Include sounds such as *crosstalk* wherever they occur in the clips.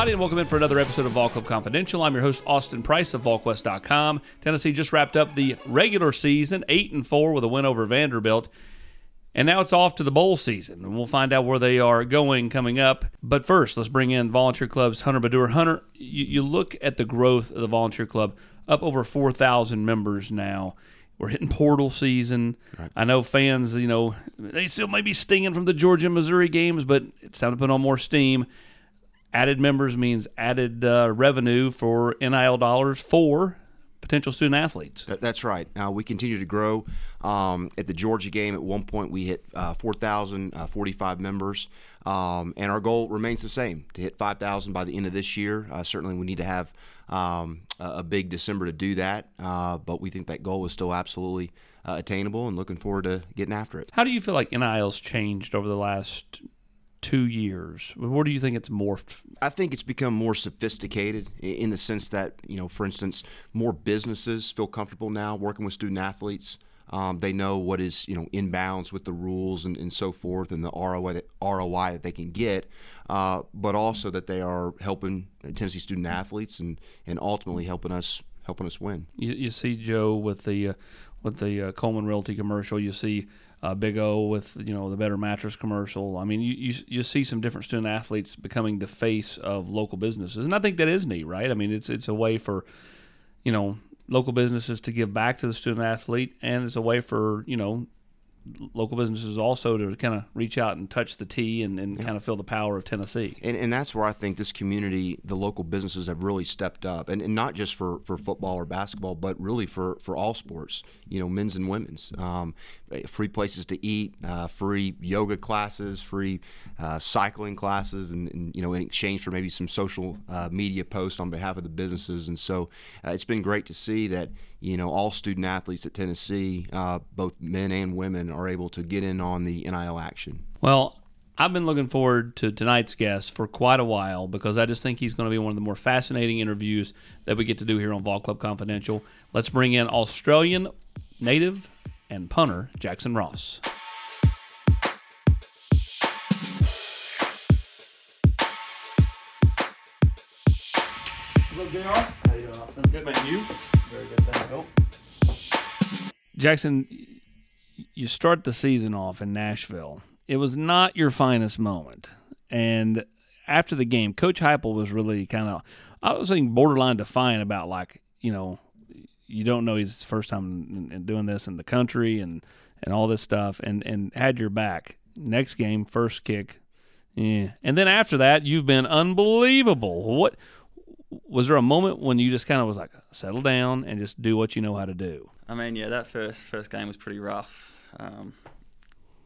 everybody, and welcome in for another episode of Vol Club Confidential. I'm your host, Austin Price of VolQuest.com. Tennessee just wrapped up the regular season, 8 and 4 with a win over Vanderbilt. And now it's off to the bowl season, and we'll find out where they are going coming up. But first, let's bring in Volunteer Club's Hunter Badur. Hunter, you, you look at the growth of the Volunteer Club, up over 4,000 members now. We're hitting portal season. Right. I know fans, you know, they still may be stinging from the Georgia Missouri games, but it's time to put on more steam. Added members means added uh, revenue for NIL dollars for potential student athletes. That's right. Uh, we continue to grow. Um, at the Georgia game, at one point we hit uh, 4,045 uh, members, um, and our goal remains the same to hit 5,000 by the end of this year. Uh, certainly, we need to have um, a big December to do that, uh, but we think that goal is still absolutely uh, attainable, and looking forward to getting after it. How do you feel like NIL's changed over the last two years? Where do you think it's morphed? I think it's become more sophisticated in the sense that, you know, for instance, more businesses feel comfortable now working with student athletes. Um, they know what is, you know, in bounds with the rules and, and so forth and the ROI that, ROI that they can get, uh, but also that they are helping Tennessee student athletes and, and ultimately helping us helping us win. You, you see Joe with the uh, with the uh, Coleman Realty commercial. You see uh, Big O with you know the Better Mattress commercial. I mean, you, you you see some different student athletes becoming the face of local businesses, and I think that is neat, right? I mean, it's it's a way for you know local businesses to give back to the student athlete, and it's a way for you know local businesses also to kind of reach out and touch the T and, and yeah. kind of feel the power of Tennessee. And, and that's where I think this community, the local businesses have really stepped up, and, and not just for, for football or basketball, but really for, for all sports, you know, men's and women's. Um, free places to eat, uh, free yoga classes, free uh, cycling classes, and, and, you know, in exchange for maybe some social uh, media posts on behalf of the businesses. And so uh, it's been great to see that, you know, all student athletes at Tennessee, uh, both men and women, are able to get in on the NIL action. Well, I've been looking forward to tonight's guest for quite a while because I just think he's going to be one of the more fascinating interviews that we get to do here on Vol Club Confidential. Let's bring in Australian native and punter Jackson Ross. Hello, JR. How you doing, Austin? Good, man. You? Very good, thank you. Jackson, you start the season off in Nashville. It was not your finest moment. And after the game, Coach Heupel was really kind of, I was thinking borderline defiant about like, you know, you don't know he's first time in, doing this in the country and, and all this stuff and, and had your back. Next game, first kick. Yeah. And then after that, you've been unbelievable. What was there a moment when you just kind of was like settle down and just do what you know how to do? I mean, yeah, that first first game was pretty rough. Um,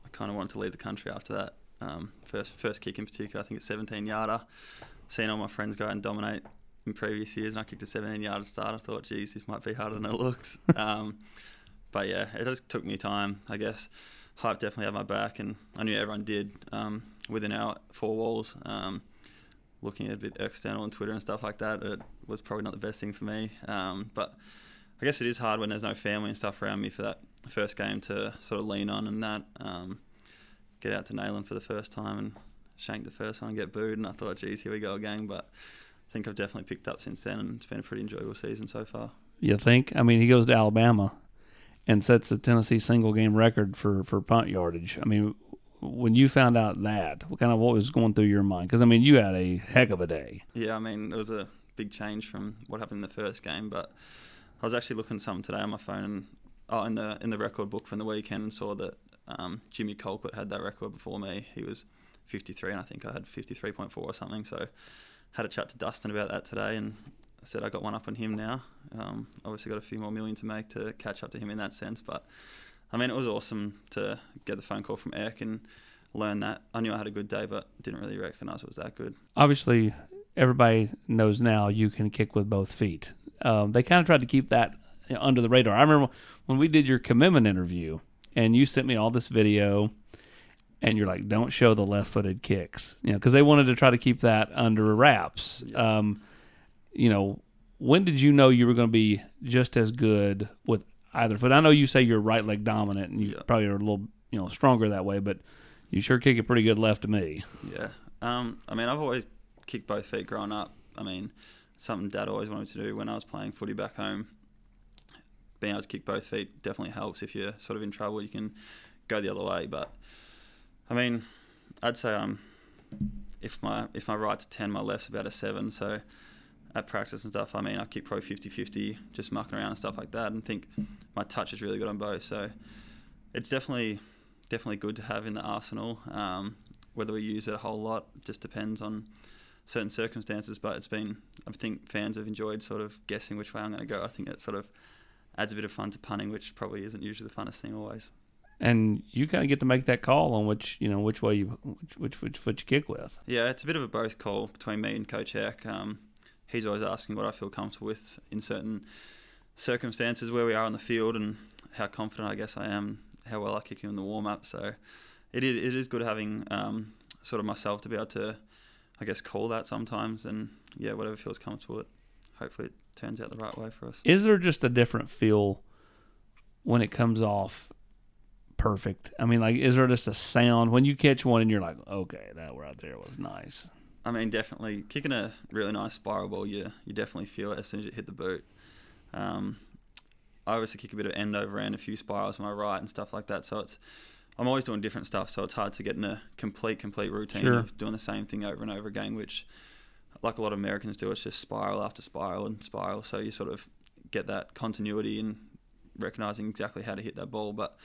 I kind of wanted to leave the country after that. Um, first first kick in particular, I think it's 17 yarder. Seeing all my friends go out and dominate in previous years, and I kicked a 17 yarder start. I thought, geez, this might be harder than it looks. *laughs* um, but yeah, it just took me time, I guess. Hype definitely had my back, and I knew everyone did um, within our four walls. Um, looking at a bit external on Twitter and stuff like that, it was probably not the best thing for me. Um, but I guess it is hard when there's no family and stuff around me for that first game to sort of lean on and that. Um, get out to Neyland for the first time and shank the first one and get booed, and I thought, geez, here we go again. But I think I've definitely picked up since then, and it's been a pretty enjoyable season so far. You think? I mean, he goes to Alabama and sets the Tennessee single game record for, for punt yardage. I mean, when you found out that, what kind of what was going through your mind? Because I mean, you had a heck of a day. Yeah, I mean, it was a big change from what happened in the first game, but I was actually looking at something today on my phone and oh, in the in the record book from the weekend and saw that um, Jimmy Colquitt had that record before me. He was 53, and I think I had 53.4 or something. So had a chat to Dustin about that today, and I said I got one up on him now. Um, obviously, got a few more million to make to catch up to him in that sense. But I mean, it was awesome to get the phone call from Eck and learn that. I knew I had a good day, but didn't really recognise it was that good. Obviously, everybody knows now you can kick with both feet. Um, they kind of tried to keep that under the radar. I remember when we did your commitment interview, and you sent me all this video and you're like, don't show the left-footed kicks, you know, because they wanted to try to keep that under wraps. Yeah. Um, you know, when did you know you were going to be just as good with either foot? I know you say you're right leg dominant, and you yeah. probably are a little, you know, stronger that way, but you sure kick it pretty good left to me. Yeah. Um, I mean, I've always kicked both feet growing up. I mean, something Dad always wanted to do when I was playing footy back home. Being able to kick both feet definitely helps. If you're sort of in trouble, you can go the other way. But I mean, I'd say um, if my if my right's a ten, my left's about a seven. So at practice and stuff, I mean, I kick probably 50-50, just mucking around and stuff like that, and think my touch is really good on both. So it's definitely definitely good to have in the arsenal. Um, whether we use it a whole lot just depends on certain circumstances. But it's been, I think fans have enjoyed sort of guessing which way I'm going to go. I think it sort of adds a bit of fun to punting, which probably isn't usually the funnest thing always. And you kind of get to make that call on which you know which way you which which, which foot you kick with. Yeah, it's a bit of a both call between me and Coach Eck. Um, he's always asking what I feel comfortable with in certain circumstances where we are on the field and how confident I guess I am, how well I kick him in the warm up. So it is it is good having um, sort of myself to be able to, I guess, call that sometimes. And yeah, whatever feels comfortable, it hopefully it turns out the right way for us. Is there just a different feel when it comes off perfect? I mean, like, is there just a sound when you catch one and you're like, okay, that right there was nice. I mean, definitely kicking a really nice spiral ball, you you definitely feel it as soon as you hit the boot. Um, I obviously kick a bit of end over end, a few spirals on my right and stuff like that. So it's I'm always doing different stuff, so it's hard to get in a complete complete routine Sure. of doing the same thing over and over again. Which, like a lot of Americans do, it's just spiral after spiral and spiral. So you sort of get that continuity and recognizing exactly how to hit that ball. But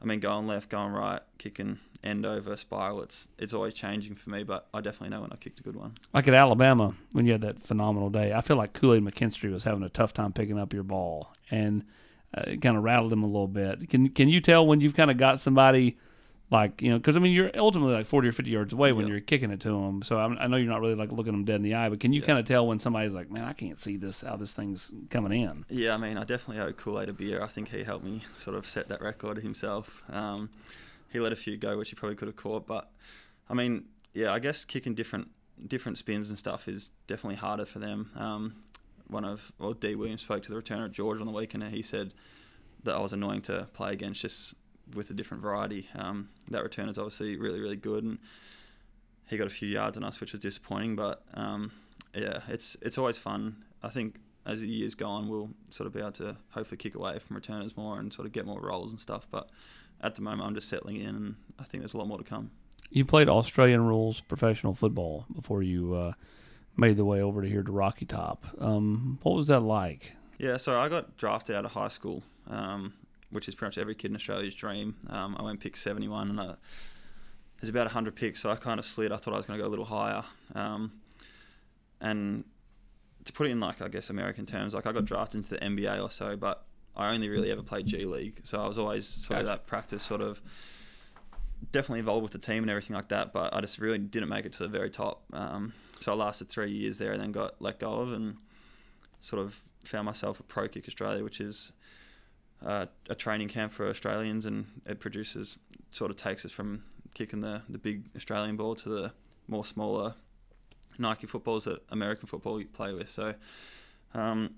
I mean, going left, going right, kicking end over spiral. It's it's always changing for me, but I definitely know when I kicked a good one. Like at Alabama, when you had that phenomenal day, I feel like Kool Aid McKinstry was having a tough time picking up your ball, and uh, it kind of rattled him a little bit. Can can you tell when you've kind of got somebody like you know? Because I mean, you're ultimately like forty or fifty yards away when Yeah. you're kicking it to them. So I'm, I know you're not really like looking them dead in the eye, but can you Yeah. kind of tell when somebody's like, man, I can't see this how this thing's coming in? Yeah, I mean, I definitely owe Kool Aid a beer. I think he helped me sort of set that record himself. Um, he let a few go, which he probably could have caught. But I mean, yeah, I guess kicking different different spins and stuff is definitely harder for them. Um, one of well, Dee Williams spoke to the returner George on the weekend, and he said that I was annoying to play against just with a different variety. Um, that return is obviously really really good, and he got a few yards on us, which was disappointing. But um, yeah, it's it's always fun. I think as the years go on, we'll sort of be able to hopefully kick away from returners more and sort of get more roles and stuff. But at the moment, I'm just settling in, and I think there's a lot more to come. You played Australian rules professional football before you uh, made the way over to here to Rocky Top. Um, what was that like? Yeah, so I got drafted out of high school, um, which is pretty much every kid in Australia's dream. Um, I went pick 71, and I, there's about 100 picks, so I kind of slid. I thought I was going to go a little higher. Um, and to put it in, like, I guess, American terms, like, I got drafted into the NBA or so, but I only really ever played G League. So I was always sort of that practice, sort of definitely involved with the team and everything like that, but I just really didn't make it to the very top. Um, so I lasted three years there and then got let go of and sort of found myself at ProKick Australia, which is uh, a training camp for Australians, and it produces sort of takes us from kicking the the big Australian ball to the more smaller Nike footballs that American football you play with. So um,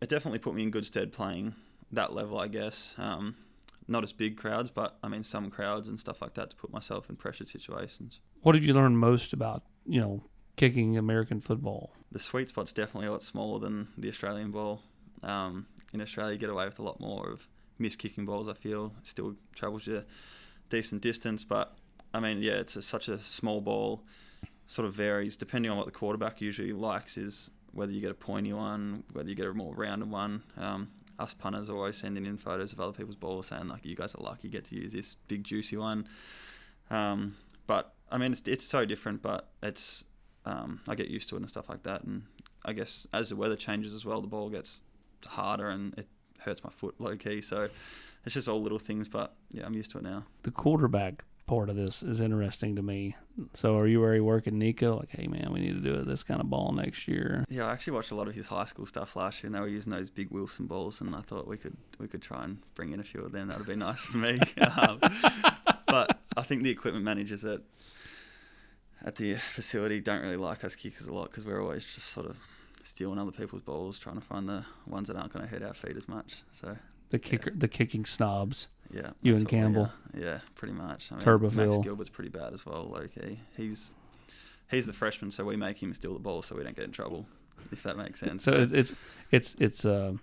it definitely put me in good stead playing that level, I guess. Um, not as big crowds, but I mean some crowds and stuff like that to put myself in pressured situations. What did you learn most about you know kicking American football? the sweet spot's definitely a lot smaller than the Australian ball. Um, in Australia, you get away with a lot more of missed kicking balls. I feel still travels you a decent distance, but I mean, yeah, it's a, such a small ball. Sort of varies depending on what the quarterback usually likes. Is whether you get a pointy one, whether you get a more rounded one. Um, us punters always sending in photos of other people's balls, saying like, "You guys are lucky, you get to use this big juicy one." Um, but I mean, it's, it's so different, but it's um, I get used to it and stuff like that. And I guess as the weather changes as well, the ball gets harder and it hurts my foot low key. So it's just all little things, but yeah, I'm used to it now. The quarterback part of this is interesting to me. So are you already working Nico? Like, hey man, we need to do it this kind of ball next year. Yeah, I actually watched a lot of his high school stuff last year, and they were using those big Wilson balls, and I thought we could we could try and bring in a few of them. That would be *laughs* nice for me. *laughs* um, but I think the equipment managers at at the facility don't really like us kickers a lot because we're always just sort of stealing other people's balls, trying to find the ones that aren't going to hurt our feet as much. So The kicker, the kicking snobs. yeah, You and Campbell. Yeah, pretty much. I mean, Turboville. Max Gilbert's pretty bad as well, low key. He's he's the freshman, so we make him steal the ball so we don't get in trouble. If that makes sense. So it's it's it's it's uh,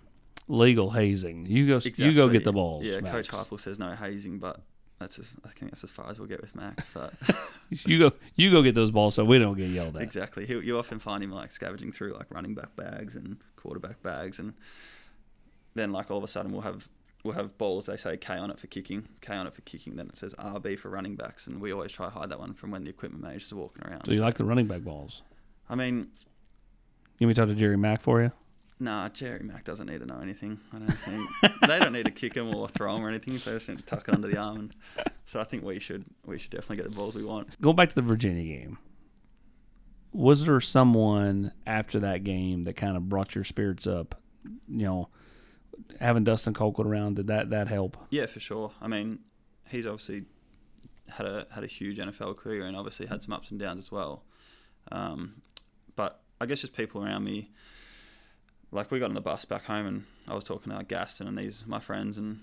legal hazing. You go you go get the balls. Yeah, Max. Coach Heupel says no hazing, but that's as, I think that's as far as we'll get with Max. But *laughs* you go you go get those balls so we don't get yelled at. exactly, he, you often find him like scavenging through like running back bags and quarterback bags, and then like all of a sudden we'll have we'll have balls. They say K on it for kicking, K on it for kicking. Then it says RB for running backs, and we always try to hide that one from when the equipment managers are walking around. So you like the running back balls? I mean, You want me to talk to Jerry Mack for you? Nah, Jerry Mack doesn't need to know anything. I don't think *laughs* they don't need to kick him or throw him or anything. So they just need to tuck it under the arm. And so I think we should we should definitely get the balls we want. Going back to the Virginia game, was there someone after that game that kind of brought your spirits up? You know, having Dustin Colquitt around did that that help? Yeah, for sure. I mean, he's obviously had a had a huge NFL career and obviously had some ups and downs as well. Um, but I guess just people around me. Like we got on the bus back home and I was talking to Gaston and these my friends and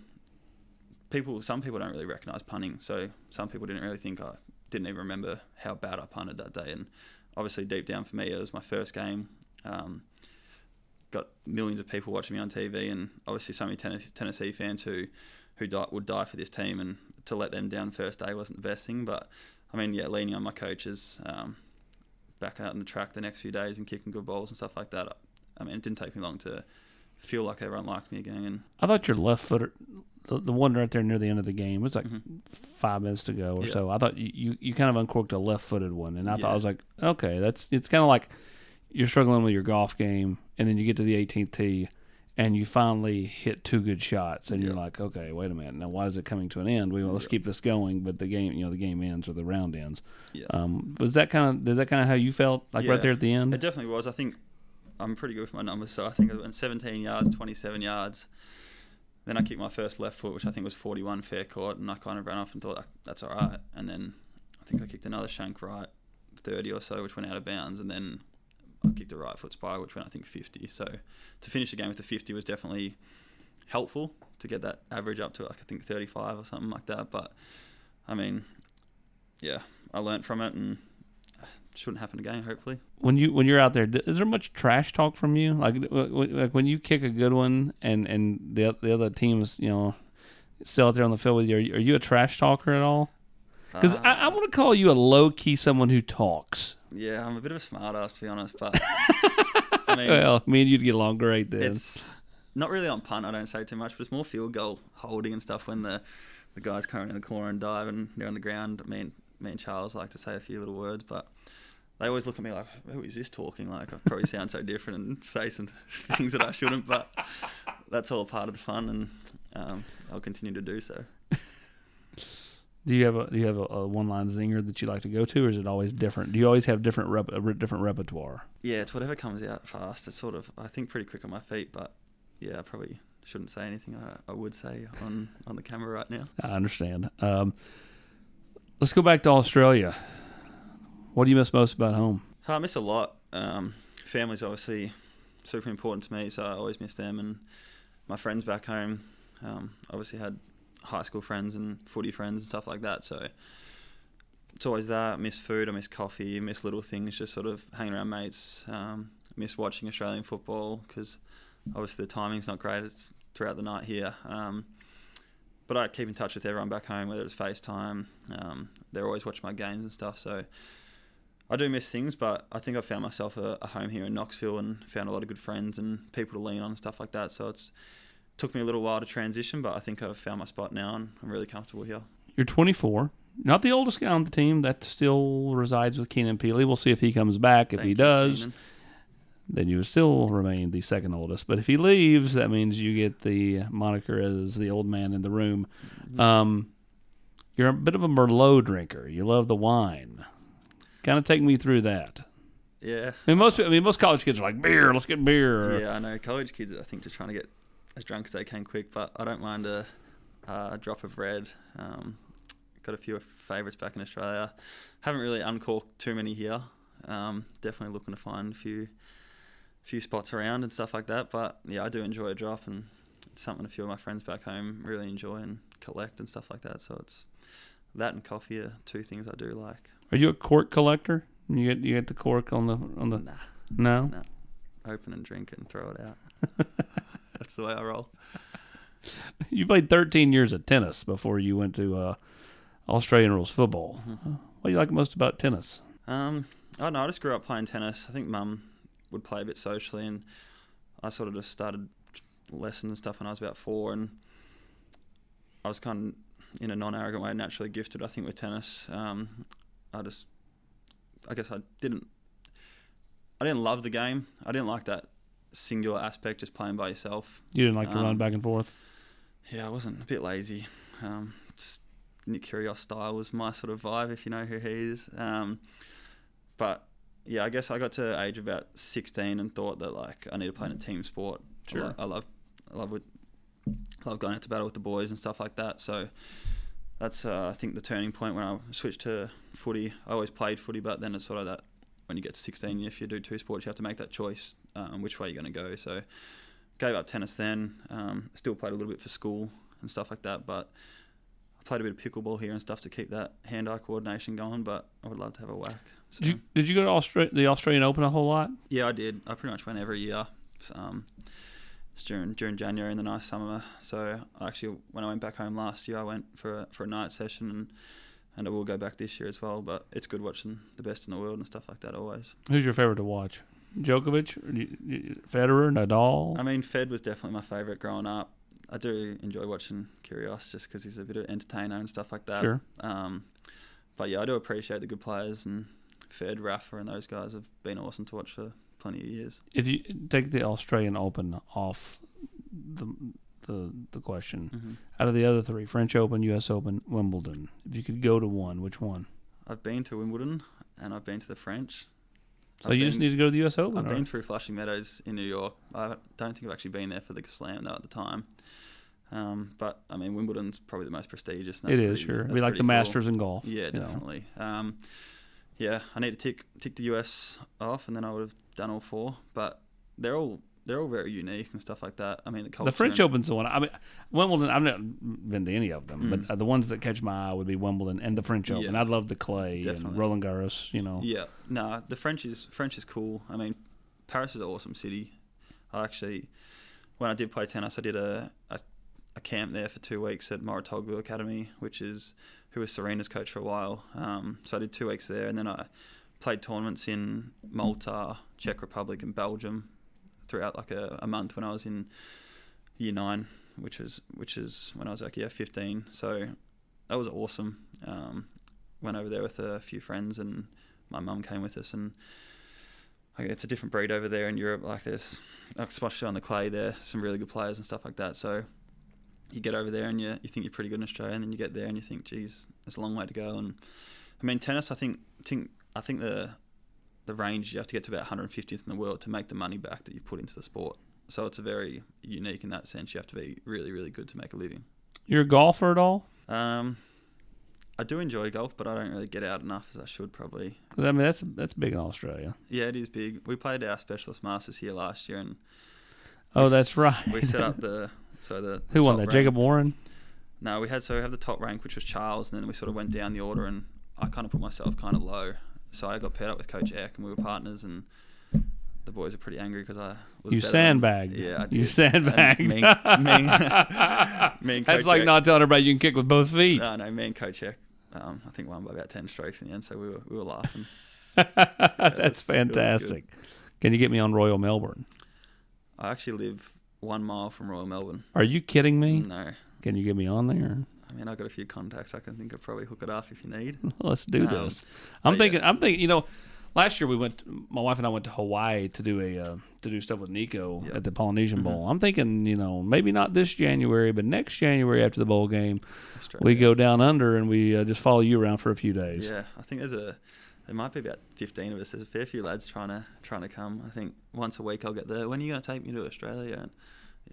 people. Some people don't really recognise punting, so some people didn't really think I didn't even remember how bad I punted that day. And obviously, deep down for me, it was my first game. Um, got millions of people watching me on TV, and obviously so many Tennessee, fans who who die, would die for this team, and to let them down first day wasn't the best thing. But I mean, yeah, leaning on my coaches um, back out in the track the next few days and kicking good balls and stuff like that. I mean, it didn't take me long to feel like everyone liked me again. And I thought your left footer, the, the one right there near the end of the game, it was like Mhm. five minutes to go or Yeah. so. I thought you, you, you kind of uncorked a left footed one, and I thought I was like, okay, that's it's kind of like you're struggling with your golf game, and then you get to the 18th tee, and you finally hit two good shots, and you're like, okay, wait a minute, now why is it coming to an end? We well, let's Yeah. keep this going, but the game, you know, the game ends or the round ends. yeah. Um, was that kind of is that kind of how you felt like right there at the end? It definitely was. I think I'm pretty good with my numbers, so I think I went 17 yards, 27 yards. Then I kicked my first left foot, which I think was 41 fair court, and I kind of ran off and thought "Ah, that's all right. And then I think I kicked another shank right, 30 or so, which went out of bounds, and then I kicked a right foot spiral, which went I think 50. So to finish the game with the 50 was definitely helpful to get that average up to like I think 35 or something like that. But I mean, yeah, I learnt from it and shouldn't happen again. Hopefully. when you when you're out there, is there much trash talk from you? Like like when you kick a good one and and the the other teams, you know, still out there on the field with you. Are you, are you a trash talker at all? Because I, I Uh, want to call you a low key someone who talks. Yeah, I'm a bit of a smart ass to be honest, but *laughs* I mean, Well, me and you'd get along great then. it's not really on punt. I don't say too much, but it's more field goal holding and stuff when the the guys come in the corner and dive and they're on the ground. Me and me and Charles like to say a few little words, but they always look at me like, "Who is this talking?" Like I probably sound so different and say some *laughs* things that I shouldn't, but that's all part of the fun, and um, I'll continue to do so. do you have a do you have a, a one line zinger that you like to go to, or is it always different? Do you always have different rep, different repertoire? Yeah, it's whatever comes out fast. It's sort of I think pretty quick on my feet, but yeah, I probably shouldn't say anything. I, I would say on on the camera right now. I understand. Um, let's go back to Australia. What do you miss most about home? I miss a lot. Um, family's obviously super important to me, so I always miss them and my friends back home. Um, obviously had high school friends and footy friends and stuff like that. So it's always that. I miss food. I miss coffee. I miss little things. Just sort of hanging around mates. Um, miss watching Australian football because obviously the timing's not great. It's throughout the night here. Um, but I keep in touch with everyone back home, whether it's FaceTime. Um, they're always watching my games and stuff. So I do miss things, but I think I found myself a, a home here in Knoxville and found a lot of good friends and people to lean on and stuff like that. So it's took me a little while to transition, but I think I've found my spot now and I'm really comfortable here. You're 24, not the oldest guy on the team. That still resides with Keenan Pili. We'll see if he comes back. If Thank he does, Keenan. then you still remain the second oldest. But if he leaves, that means you get the moniker as the old man in the room. Mm-hmm. Um, you're a bit of a Merlot drinker. You love the wine. Kind of take me through that. Yeah. I mean, most I mean most college kids are like beer. Let's get beer. Yeah, I know. College kids, I think, just trying to get as drunk as they can quick, but I don't mind a, a drop of red. Um, got a few favourites back in Australia. Haven't really uncorked too many here. Um, definitely looking to find a few few spots around and stuff like that. But yeah, I do enjoy a drop, and it's something a few of my friends back home really enjoy and collect and stuff like that. So it's that and coffee are two things I do like. Are you a cork collector? You get you get the cork on the on the Nah, no. no. Open and drink it and throw it out. *laughs* That's the way I roll. You played 13 years of tennis before you went to uh, Australian rules football. Mm-hmm. What do you like most about tennis? Um, I don't know. I just grew up playing tennis. I think mum would play a bit socially, and I sort of just started lessons and stuff when I was about four, and I was kind of, in a non-arrogant way, naturally gifted. I think with tennis, um, I just, I guess I didn't, I didn't love the game. I didn't like that singular aspect, just playing by yourself. You didn't like to run Um, back and forth. Yeah, I wasn't a bit lazy. Um, just Nick Kyrgios style was my sort of vibe, if you know who he is. Um, but yeah, I guess I got to age about 16 and thought that like I need to play in a team sport. I Sure. lo- I, love, I love with, I love going out to battle with the boys and stuff like that. So that's uh, I think the turning point when I switched to footy. I always played footy, but then it's sort of that when you get to 16, if you do two sports, you have to make that choice um, which way you're going to go. So gave up tennis then. Um, still played a little bit for school and stuff like that, but I played a bit of pickleball here and stuff to keep that hand-eye coordination going. But I would love to have a whack. So, Did you, did you go to Austra- the Australian Open a whole lot? yeah, I did. I pretty much went every year. Um, during during January in the nice summer. So actually, when I went back home last year, I went for a, for a night session and. And I will go back this year as well, but it's good watching the best in the world and stuff like that always. Who's your favorite to watch? Djokovic, or you- you- Federer, Nadal? I mean, Fed was definitely my favourite growing up. I do enjoy watching Kyrgios just because he's a bit of entertainer and stuff like that. Sure. Um, but yeah, I do appreciate the good players and Fed, Rafa, and those guys have been awesome to watch for plenty of years. if you take the Australian Open off the the the question, hmm out of the other three, French Open, U.S. Open, Wimbledon, if you could go to one, which one? I've been to Wimbledon and I've been to the French. So I've you just need to go to the U.S. Open. I've or- been through Flushing Meadows in New York. I don't think I've actually been there for the Slam though at the time. Um, but I mean, Wimbledon's probably the most prestigious. it is pretty- sure. We like the cool. Masters in golf. Yeah, you know. definitely. Um, yeah, I need to tick tick the US off, and then I would have done all four. But they're all they're all very unique and stuff like that. I mean, the culture. The French and- Open's the one. I mean, Wimbledon. I've not been to any of them, Mm. but the ones that catch my eye would be Wimbledon and the French Open. Yeah. I love the clay and Roland Garros. You know, Yeah, no, the French is French is cool. I mean, Paris is an awesome city. I actually, when I did play tennis, I did a, a, a camp there for two weeks at Mouratoglou Academy, which is who was Serena's coach for a while. Um, so I did two weeks there, and then I played tournaments in Malta, Czech Republic, and Belgium throughout like a, a month when I was in year nine, which was which is when I was like yeah fifteen. So that was awesome. Um, went over there with a few friends, and my mum came with us, and it's a different breed over there in Europe. Like this, especially on the clay, there some really good players and stuff like that. So you get over there and you you think you're pretty good in Australia, and then you get there and you think, geez, there's a long way to go. And I mean, tennis, I think think I think the the range you have to get to about 150th in the world to make the money back that you've put into the sport. So it's a very unique in that sense. You have to be really, really good to make a living. you're a golfer at all? Um, I do enjoy golf, but I don't really get out enough as I should probably. I mean, that's that's big in Australia. Yeah, it is big. We played our specialist masters here last year, and Oh, that's s- right. We set up *laughs* the so the Who won that? Jacob Warren. No, we had so we have the top rank, which was Charles, and then we sort of went down the order, and I kind of put myself kind of low. So I got paired up with Coach Eck, and we were partners, and the boys are pretty angry because I was You better than- sandbagged. Yeah, I You sandbagged. And me, me, *laughs* me and That's like Eck- not telling everybody you can kick with both feet. No, no, me and Coach Eck, um, I think won by about ten strokes in the end, so we were we were laughing. *laughs* That's was fantastic. Can you get me on Royal Melbourne? I actually live one mile from Royal Melbourne. Are you kidding me? No, Can you get me on there? I mean I've got a few contacts. I can think I'd probably hook it up if you need. *laughs* Let's do Um, this. I'm thinking. yeah. I'm thinking. You know, last year we went. My wife and I went to Hawaii to do a uh, to do stuff with Nico Yeah. at the Polynesian Mhm. Bowl. I'm thinking. You know, maybe not this January, but next January after the bowl game, we go down under and we uh, just follow you around for a few days. Yeah, I think there's a there might be about fifteen of us. There's a fair few lads trying to trying to come. I think once a week I'll get there. When are you going to take me to Australia? And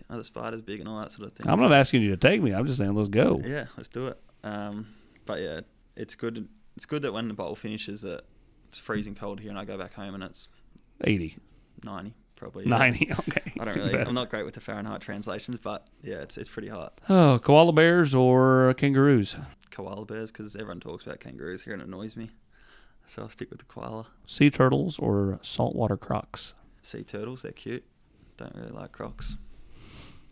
are the spiders big and all that sort of thing. I'm not asking you to take me. I'm just saying let's go. Yeah, let's do it. Um, but yeah, it's good. It's good that when the bowl finishes, that it's freezing cold here, and I go back home and it's 80, ninety probably. yeah. 90. *laughs* Okay. I don't really. I'm not great with the Fahrenheit translations, but yeah, it's it's pretty hot. Oh, koala bears or kangaroos? Koala bears, because everyone talks about kangaroos here and it annoys me. So I'll stick with the koala. Sea turtles or saltwater crocs? Sea turtles, they're cute. Don't really like crocs.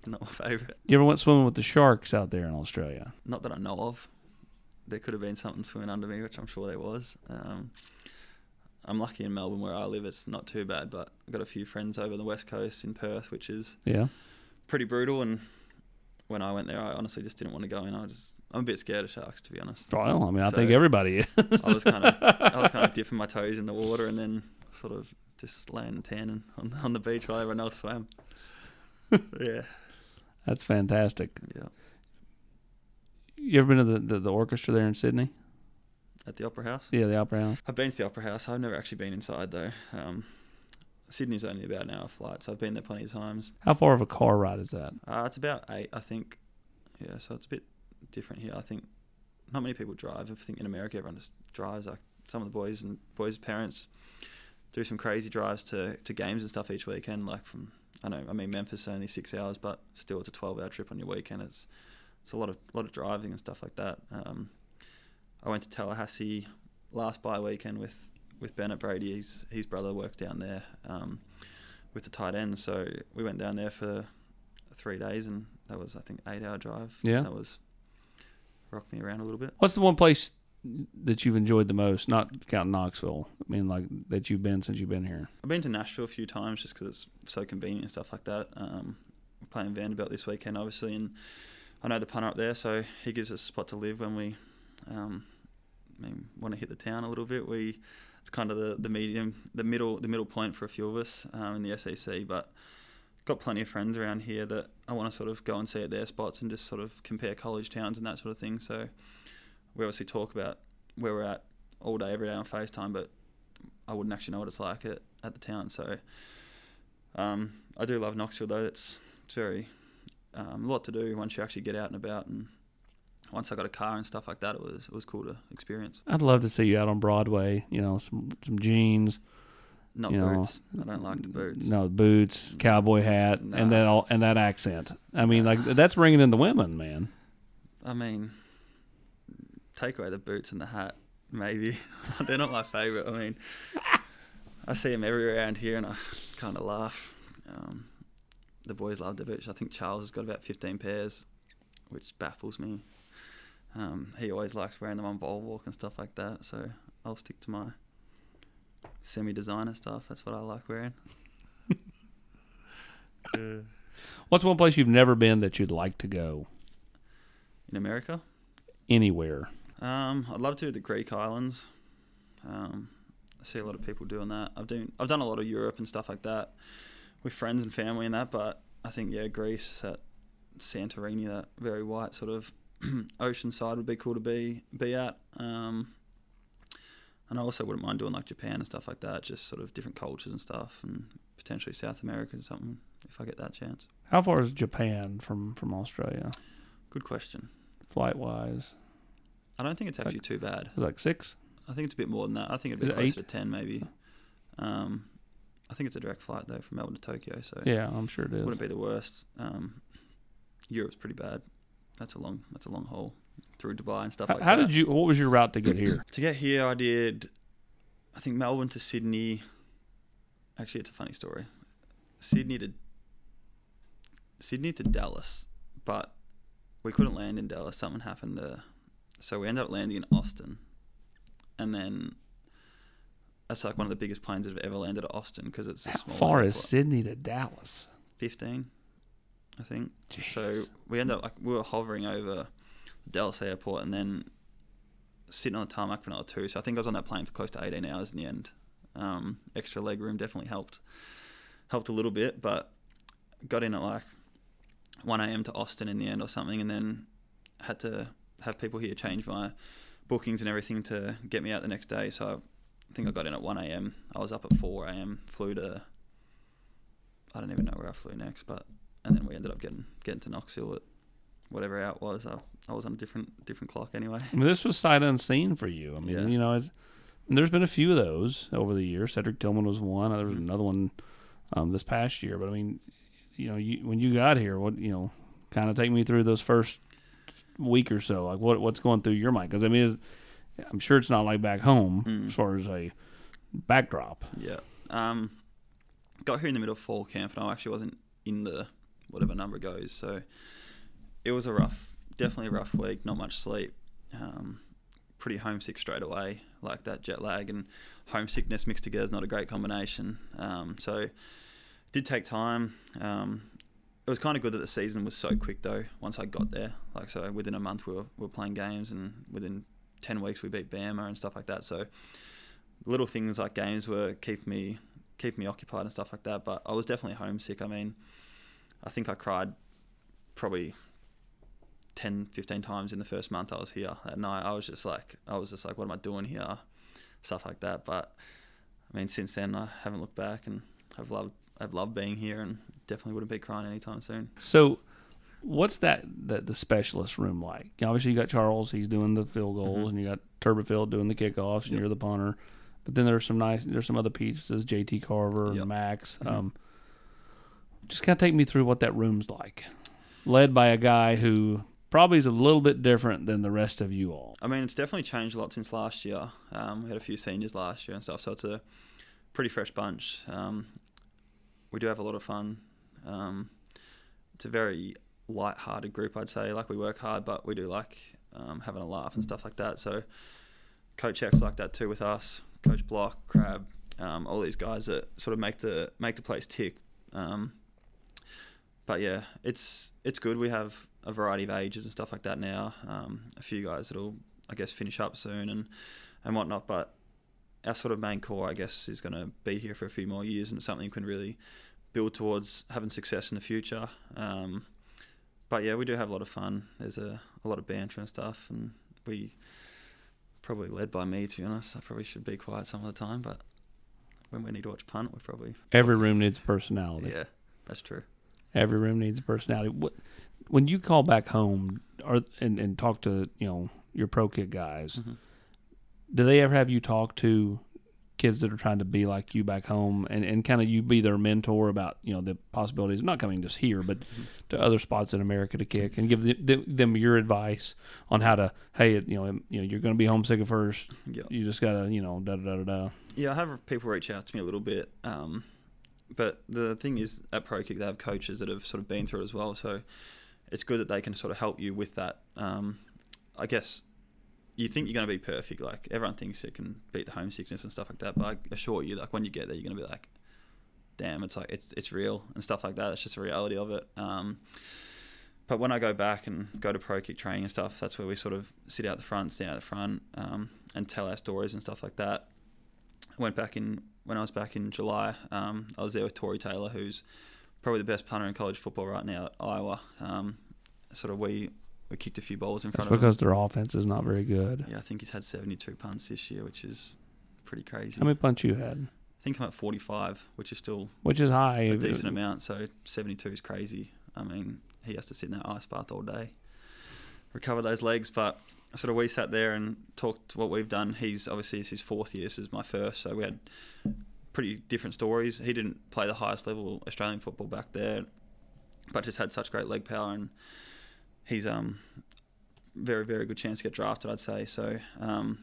Not my favourite. You ever went swimming with the sharks out there in Australia? Not that I know of. There could have been something swimming under me, which I'm sure there was. Um, I'm lucky in Melbourne where I live. It's not too bad, but I've got a few friends over the west coast in Perth, which is Yeah. pretty brutal. And when I went there, I honestly just didn't want to go in. I just I'm a bit scared of sharks, to be honest. Well, I mean, I So- think everybody is. I was kind of I was kind of *laughs* dipping my toes in the water and then sort of just laying and tanning on on the beach while everyone else swam. *laughs* yeah, That's fantastic. yeah. You ever been to the, the, the orchestra there in Sydney? At the Opera House. Yeah, the Opera House. I've been to the Opera House. I've never actually been inside though. Um, Sydney's only about an hour flight, so I've been there plenty of times. How far of a car ride is that? Uh, it's about eight, I think. Yeah, so it's a bit different here. I think not many people drive. I think in America everyone just drives. Like some of the boys and boys' parents do some crazy drives to, to games and stuff each weekend. Like from I know I mean Memphis is only six hours, but still it's a twelve hour trip on your weekend. It's it's a lot of lot of driving and stuff like that. Um, I went to Tallahassee last bye weekend with with Bennett Brady. His his brother works down there um, with the tight ends, so we went down there for three days, and that was I think eight hour drive. Yeah. that was rocked me around a little bit. What's the one place that you've enjoyed the most? Not counting Knoxville. I mean, like that you've been since you've been here. I've been to Nashville a few times just because it's so convenient and stuff like that. Um, we're playing Vanderbilt this weekend, obviously, and I know the punter up there, so he gives us a spot to live when we um, I mean, want to hit the town a little bit. We it's kind of the, the medium, the middle, the middle point for a few of us um, in the SEC, but got plenty of friends around here that I want to sort of go and see at their spots and just sort of compare college towns and that sort of thing. So we obviously talk about where we're at all day, every day on FaceTime, but I wouldn't actually know what it's like at, at the town. So um, I do love Knoxville though. It's it's very um, a lot to do once you actually get out and about. And once I got a car and stuff like that, it was it was cool to experience. I'd love to see you out on Broadway. You know, some some jeans. Not You know, boots. I don't like the boots. No boots, cowboy hat, and then all and that accent. I mean, like that's bringing in the women, man. I mean, take away the boots and the hat, maybe. *laughs* They're not my favourite. I mean, I see them everywhere around here, and I kind of laugh. Um, the boys love the boots. I think Charles has got about 15 pairs, which baffles me. Um, he always likes wearing them on ball walk and stuff like that. So I'll stick to my semi-designer stuff. That's what I like wearing. *laughs* Uh, What's one place you've never been that you'd like to go in America. anywhere? Um, I'd love to do the Greek islands. Um, I see a lot of people doing that. I've done I've done a lot of Europe and stuff like that with friends and family and that. But I think yeah, Greece, that Santorini, that very white sort of *clears throat* ocean side would be cool to be be at. Um, and I also wouldn't mind doing like Japan and stuff like that, just sort of different cultures and stuff, and potentially South America and something if I get that chance. How far is Japan from from Australia, Good question. flight wise? I don't think it's Like- actually too bad. Is it like six? I think it's a bit more than that. I think it'd be it closer eight? to ten, maybe. Um, I think it's a direct flight though from Melbourne to Tokyo, so Yeah, I'm sure it it is. wouldn't be the worst. Um, Europe's pretty bad. That's a long. That's a long haul through Dubai and stuff like how that. How did you? What was your route to get here? *clears throat* To get here, I did. I think Melbourne to Sydney. Actually, it's a funny story. Sydney to Sydney to Dallas, but we couldn't land in Dallas. Something happened, there, so we ended up landing in Austin, and then that's like one of the biggest planes that have ever landed at Austin because it's a How small. far is. Sydney to Dallas? fifteen? I think. So we ended up like we were hovering over Dallas Airport and then sitting on the tarmac for another two. So I think I was on that plane for close to eighteen hours in the end. Um, extra leg room definitely helped helped a little bit, but got in at like one a.m. to Austin in the end or something, and then had to have people here change my bookings and everything to get me out the next day. So I think I got in at one a.m. I was up at four a.m. Flew to I don't even know where I flew next, but and then we ended up getting getting to Knoxville at whatever hour it was. I, I was on a different different clock anyway. I mean, this was sight unseen for you. I mean, Yeah. you know, it's, and there's been a few of those over the years. Cedric Tillman was one. There was Mhm. another one um, this past year. But I mean, you know, you, when you got here, what you know, kind of take me through those first week or so. Like, what what's going through your mind? Because I mean, it's, I'm sure it's not like back home Mm. as far as a backdrop. Yeah. Um, got here in the middle of fall camp, and I actually wasn't in the whatever number goes. So it was a rough, definitely a rough week. Not much sleep. Um, pretty homesick straight away. Like that jet lag and homesickness mixed together is not a great combination. Um, so it did take time. Um, it was kind of good that the season was so quick though. Once I got there, like so, within a month we were, we were playing games, and within ten weeks we beat Bama and stuff like that. So little things like games were keep me keep me occupied and stuff like that. But I was definitely homesick. I mean, I think I cried probably 10, 15 times in the first month I was here at night. I was just like, I was just like, what am I doing here? Stuff like that. But I mean, since then I haven't looked back and I've loved, I've loved being here and definitely wouldn't be crying anytime soon. So, what's that the, the specialist room like? Obviously, you got Charles; he's doing the field goals, Mhm. and you got Turbofield doing the kickoffs, and Yep. you're the punter. But then there's some nice, there's some other pieces, JT Carver Yep. and Max. Mhm. Um, just kind of take me through what that room's like, led by a guy who probably is a little bit different than the rest of you all. I mean, it's definitely changed a lot since last year. Um, we had a few seniors last year and stuff, so it's a pretty fresh bunch. Um, we do have a lot of fun. Um, it's a very light-hearted group, I'd say. Like we work hard, but we do like um, having a laugh and stuff like that. So Coach X like that too with us. Coach Block, Crab, um, all these guys that sort of make the make the place tick. Um, but yeah, it's it's good. We have a variety of ages and stuff like that now. Um, a few guys that'll I guess finish up soon and and whatnot. But our sort of main core, I guess, is going to be here for a few more years, and it's something we can really build towards having success in the future. Um, but yeah, we do have a lot of fun. There's a, a lot of banter and stuff, and we probably led by me to be honest. I probably should be quiet some of the time, but when we need to watch punt, we probably Every room needs personality. *laughs* yeah, that's true. Every room needs a personality. What, when you call back home or and, and talk to you know your ProKick guys, Mhm. do they ever have you talk to kids that are trying to be like you back home and, and kind of you be their mentor about you know the possibilities of not coming just here but to other spots in America to kick and give them, them your advice on how to hey you know you know you're going to be homesick at first Yeah. you just gotta you know da da da da da Yeah, I have people reach out to me a little bit. Um, but the thing is, at ProKick, they have coaches that have sort of been through it as well. So it's good that they can sort of help you with that. Um, I guess you think you're going to be perfect. Like everyone thinks you can beat the homesickness and stuff like that. But I assure you, like when you get there, you're going to be like, damn, it's like it's it's real and stuff like that. It's just the reality of it. Um, but when I go back and go to ProKick training and stuff, that's where we sort of sit out the front, stand out the front, um, and tell our stories and stuff like that. I went back in when I was back in July. Um, I was there with Tory Taylor, who's probably the best punter in college football right now at Iowa. Um, sort of we we kicked a few balls in that's front of him. because their offense is not very good Yeah, I think he's had 72 punts this year, which is pretty crazy. how many punts you had I think I'm at 45, which is still which is high a decent amount. So 72 is crazy. I mean, he has to sit in that ice bath all day, recover those legs. But sort of we sat there and talked what we've done. He's obviously his fourth year. This is my first, so we had pretty different stories. He didn't play the highest level Australian football back there, but just had such great leg power, and he's um very very good chance to get drafted. I'd say so. Um,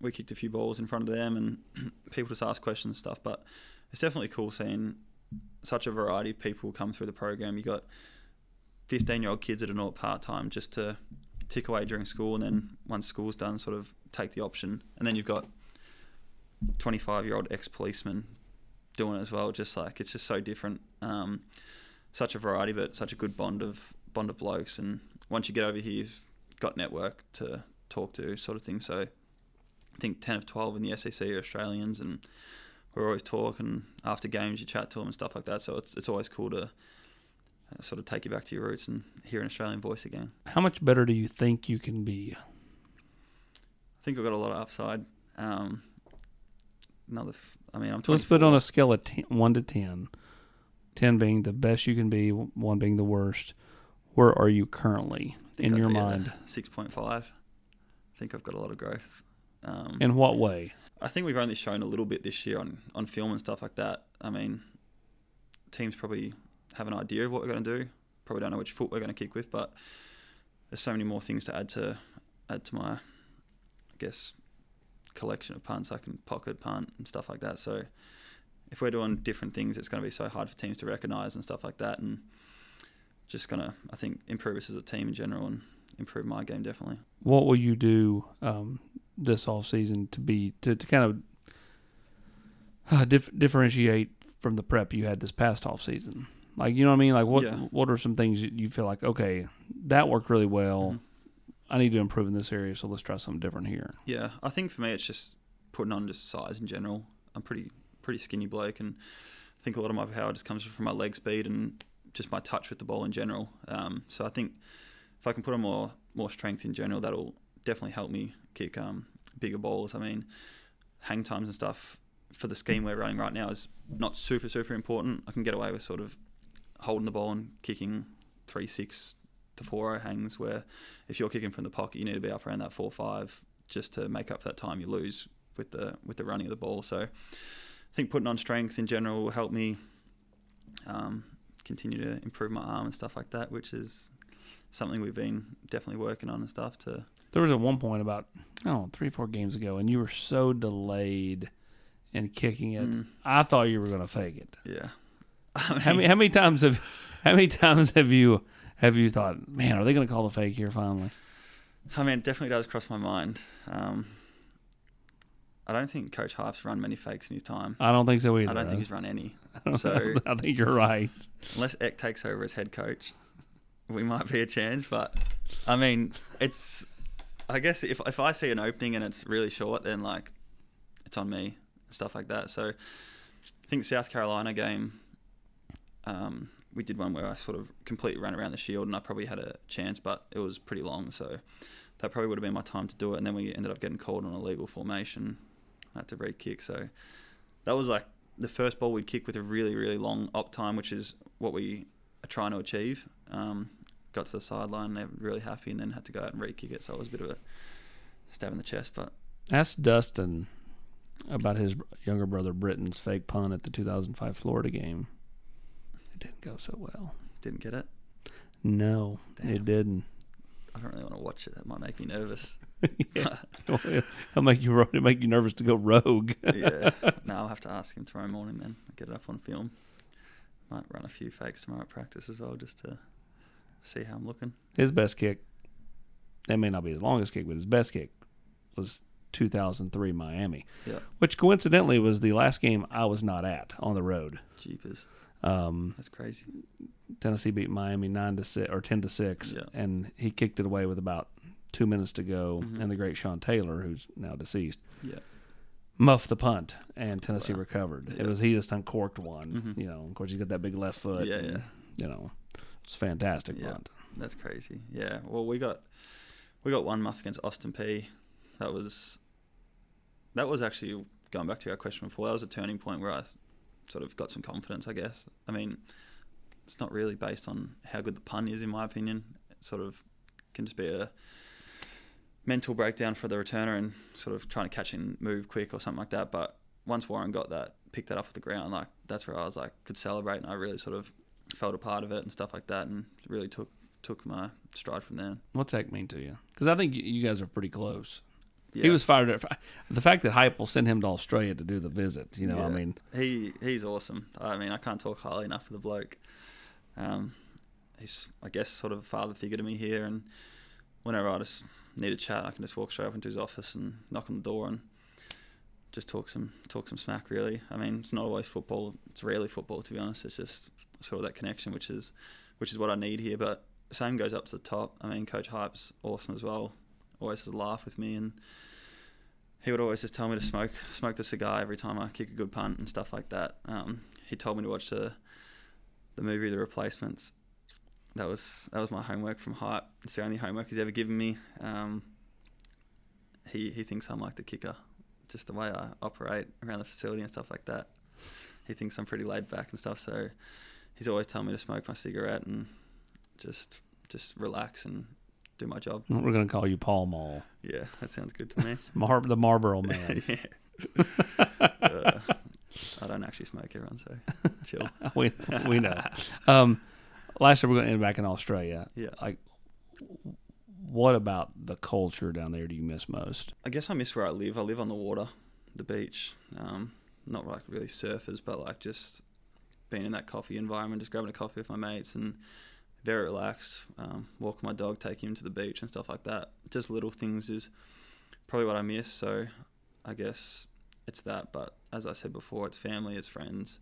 we kicked a few balls in front of them, and *clears throat* people just ask questions and stuff. But it's definitely cool seeing such a variety of people come through the program. You got 15 year old kids that are not part time just to tick away during school, and then once school's done, sort of take the option. And then you've got 25 year old ex policemen doing it as well. Just like it's just so different. Um, such a variety, but such a good bond of bond of blokes. And once you get over here, you've got network to talk to, sort of thing. So I think 10 of 12 in the SEC are Australians, and we're always talk. And after games, you chat to them and stuff like that. So it's it's always cool to sort of take you back to your roots and hear an Australian voice again. how much better do you think you can be I think I've got a lot of upside. Um, another, f- I mean, I'm. So let's put it on a scale of 10, 1 to 10. 10 being the best you can be, 1 being the worst. Where are you currently in I'd your mind? 6.5. I think I've got a lot of growth. Um, In what way? I think we've only shown a little bit this year on, on film and stuff like that. I mean, teams probably have an idea of what we're going to do. Probably don't know which foot we're going to kick with, but there's so many more things to add to add to my, I guess, collection of punts. I can pocket punt and stuff like that. So if we're doing different things, it's going to be so hard for teams to recognise and stuff like that. And just going to, I think, improve us as a team in general and improve my game definitely. What will you do um, this off season to be to, to kind of uh, dif- differentiate from the prep you had this past off season? Like you know what I mean? Like what Yeah. what are some things you you feel like okay that worked really well. Mhm. I need to improve in this area, so let's try something different here. Yeah, I think for me it's just putting on just size in general. I'm pretty pretty skinny bloke, and I think a lot of my power just comes from my leg speed and just my touch with the ball in general. Um, so I think if I can put on more more strength in general, that'll definitely help me kick um, bigger balls. I mean, hang times and stuff for the scheme we're running right now is not super super important. I can get away with sort of holding the ball and kicking three six to four hangs where if you're kicking from the pocket you need to be up around that four five just to make up for that time you lose with the with the running of the ball. So I think putting on strength in general will help me um, continue to improve my arm and stuff like that, which is something we've been definitely working on and stuff to There was at one point about oh three four games ago, and you were so delayed in kicking it. Mm. I thought you were going to fake it. yeah. How many how many times have how many times have you have you thought, man, are they going to call the fake here finally? I mean, it definitely does cross my mind. Um, I don't think Coach Heupel's run many fakes in his time. I don't think so either. I don't think he's run any. *laughs* I so- I think you're right. Unless Eck takes over as head coach, we might be a chance. But I mean, it's. I guess if if I see an opening and it's really short, then like, it's on me, stuff like that. So, I think South Carolina game. Um, we did one where I sort of completely ran around the shield and I probably had a chance, but it was pretty long, so that probably would have been my time to do it. And then we ended up getting called on a legal formation. I had to re-kick, so that was like the first ball we'd kick with a really, really long op time, which is what we are trying to achieve. Um, got to the sideline, they were really happy, and then had to go out and re-kick it. So it was a bit of a stab in the chest, but Ask Dustin about his younger brother Britton's fake punt at the 2005 Florida game. It didn't go so well. didn't get it. No, Damn. it didn't. I don't really want to watch it. That might make me nervous. *laughs* Yeah. *laughs* It'll make you it'll make you nervous to go rogue. *laughs* yeah. No, I'll have to ask him tomorrow morning then. I'll get it up on film. Might run a few fakes tomorrow at practice as well just to see how I'm looking. His best kick, that may not be his longest kick, but his best kick was 2003 Miami, Yeah. which coincidentally was the last game I was not at on the road. Jeepers. Um, That's crazy. Tennessee beat Miami nine to six or ten to six, Yeah. and he kicked it away with about two minutes to go. Mhm. And the great Sean Taylor, who's now deceased, Yeah. muffed the punt, and Tennessee Wow. recovered. It was he just uncorked one. Mhm. You know, of course he's got that big left foot. Yeah, and, yeah. You know, it's fantastic Yeah. punt. That's crazy. Yeah. Well, we got we got one muff against Austin Peay. That was that was actually going back to our question before. That was a turning point where I sort of got some confidence. I guess. I mean, it's not really based on how good the pun is, in my opinion. It sort of can just be a mental breakdown for the returner and sort of trying to catch and move quick or something like that. But once Warren got that, picked that up off the ground, like that's where I was like could celebrate, and I really sort of felt a part of it and stuff like that, and really took took my stride from there. What's that mean to you? Because I think you guys are pretty close. Yeah. He was fired. The fact that Heupel will send him to Australia to do the visit. You know, I mean, he he's awesome. I mean, I can't talk highly enough of the bloke. Um, he's I guess sort of a father figure to me here, and whenever I just need a chat, I can just walk straight up into his office and knock on the door and just talk some talk some smack. Really, I mean, it's not always football. It's rarely football, to be honest. It's just sort of that connection, which is which is what I need here. But same goes up to the top. I mean, Coach Heupel's awesome as well. Always has a laugh with me and he would always just tell me to smoke smoke the cigar every time I kick a good punt and stuff like that. Um, he told me to watch the the movie The Replacements. That was that was my homework from Heupel. It's the only homework he's ever given me. Um, he he thinks I'm like the kicker, just the way I operate around the facility and stuff like that. He thinks I'm pretty laid back and stuff. So he's always telling me to smoke my cigarette and just just relax and do my job. we're going to call you Pall Mall, Yeah, that sounds good to me. *laughs* Mar- the Marlboro man. *laughs* yeah. *laughs* Uh, I don't actually smoke, everyone, so chill. we we know. Um, last year we're going to end back in Australia. Yeah. Like, what about the culture down there do you miss most? I guess I miss where I live. I live on the water, the beach. Um, not like really surfers, but like just being in that coffee environment, just grabbing a coffee with my mates and very relaxed. Um, walking my dog, take him to the beach and stuff like that. Just little things is probably what I miss. So I guess it's that. But as I said before, it's family, it's friends,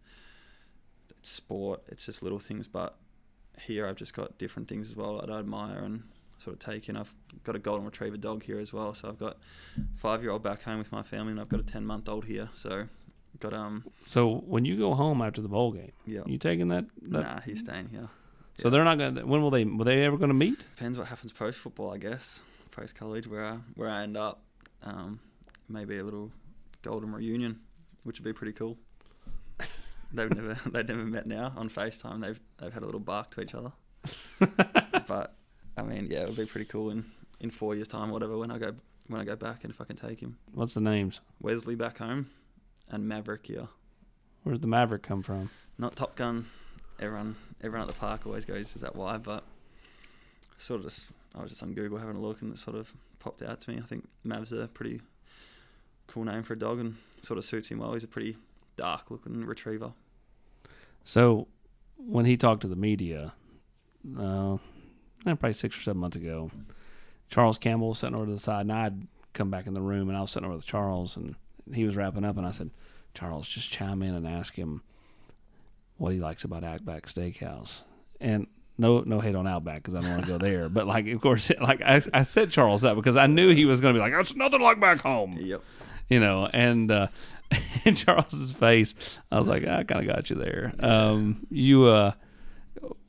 it's sport, it's just little things. But here I've just got different things as well that I admire and sort of take in. I've got a golden retriever dog here as well. So I've got five year old back home with my family and I've got a ten month old here. So got um So when you go home after the bowl game, yeah. you taking that? that Nah, he's staying here. So they're not gonna. When will they? Will they ever gonna meet? Depends what happens post football, I guess. Post college, where I where I end up, um, maybe a little golden reunion, which would be pretty cool. *laughs* they've never *laughs* they've never met now on Facetime. They've they've had a little bark to each other. *laughs* but I mean, yeah, it would be pretty cool in, in four years' time, whatever. When I go when I go back, and if I can take him, What's the names? Wesley back home, and Maverick here. Where's the Maverick come from? Not Top Gun. Everyone everyone at the park always goes, "Is that why?" But sort of just I was just on Google having a look, and it sort of popped out to me. I think Mav's a pretty cool name for a dog, and sort of suits him well. He's a pretty dark looking retriever. So when he talked to the media, uh, probably six or seven months ago, Charles Campbell was sitting over to the side, and I'd come back in the room, and I was sitting over with Charles, and he was wrapping up, and I said, Charles, just chime in and ask him what he likes about Outback Steakhouse. And no, no hate on Outback because I don't want to go there. But like, of course, *laughs* like I, I said Charles that because I knew he was going to be like, "That's nothing like back home," Yep. you know. And uh, *laughs* in Charles's face, I was like, "I kind of got you there." Um, you, uh,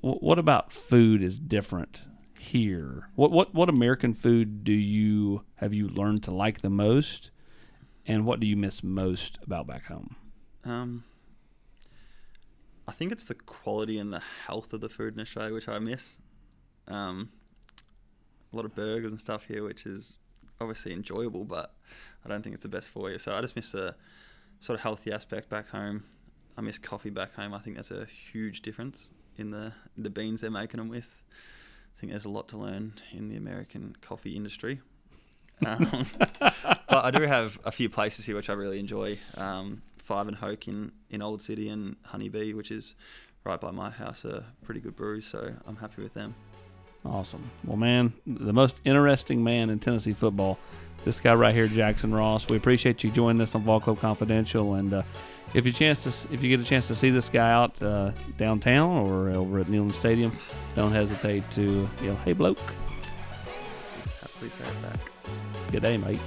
w- what about food is different here? What what what American food do you have you learned to like the most, and what do you miss most about back home? Um, I think it's the quality and the health of the food in Australia, which I miss. Um, a lot of burgers and stuff here, which is obviously enjoyable, but I don't think it's the best for you. So I just miss the sort of healthy aspect back home. I miss coffee back home. I think that's a huge difference in the the beans they're making them with. I think there's a lot to learn in the American coffee industry. Um, *laughs* but I do have a few places here which I really enjoy. Um, Five and Hoke in, in Old City and Honeybee, which is right by my house, are pretty good brews, so I'm happy with them. Awesome. Well, man, the most interesting man in Tennessee football, this guy right here, Jackson Ross. We appreciate you joining us on Vol Club Confidential, and uh, if you chance to, if you get a chance to see this guy out uh, downtown or over at Neyland Stadium, don't hesitate to yell, "Hey, bloke!" Happily say it back. Good day, mate.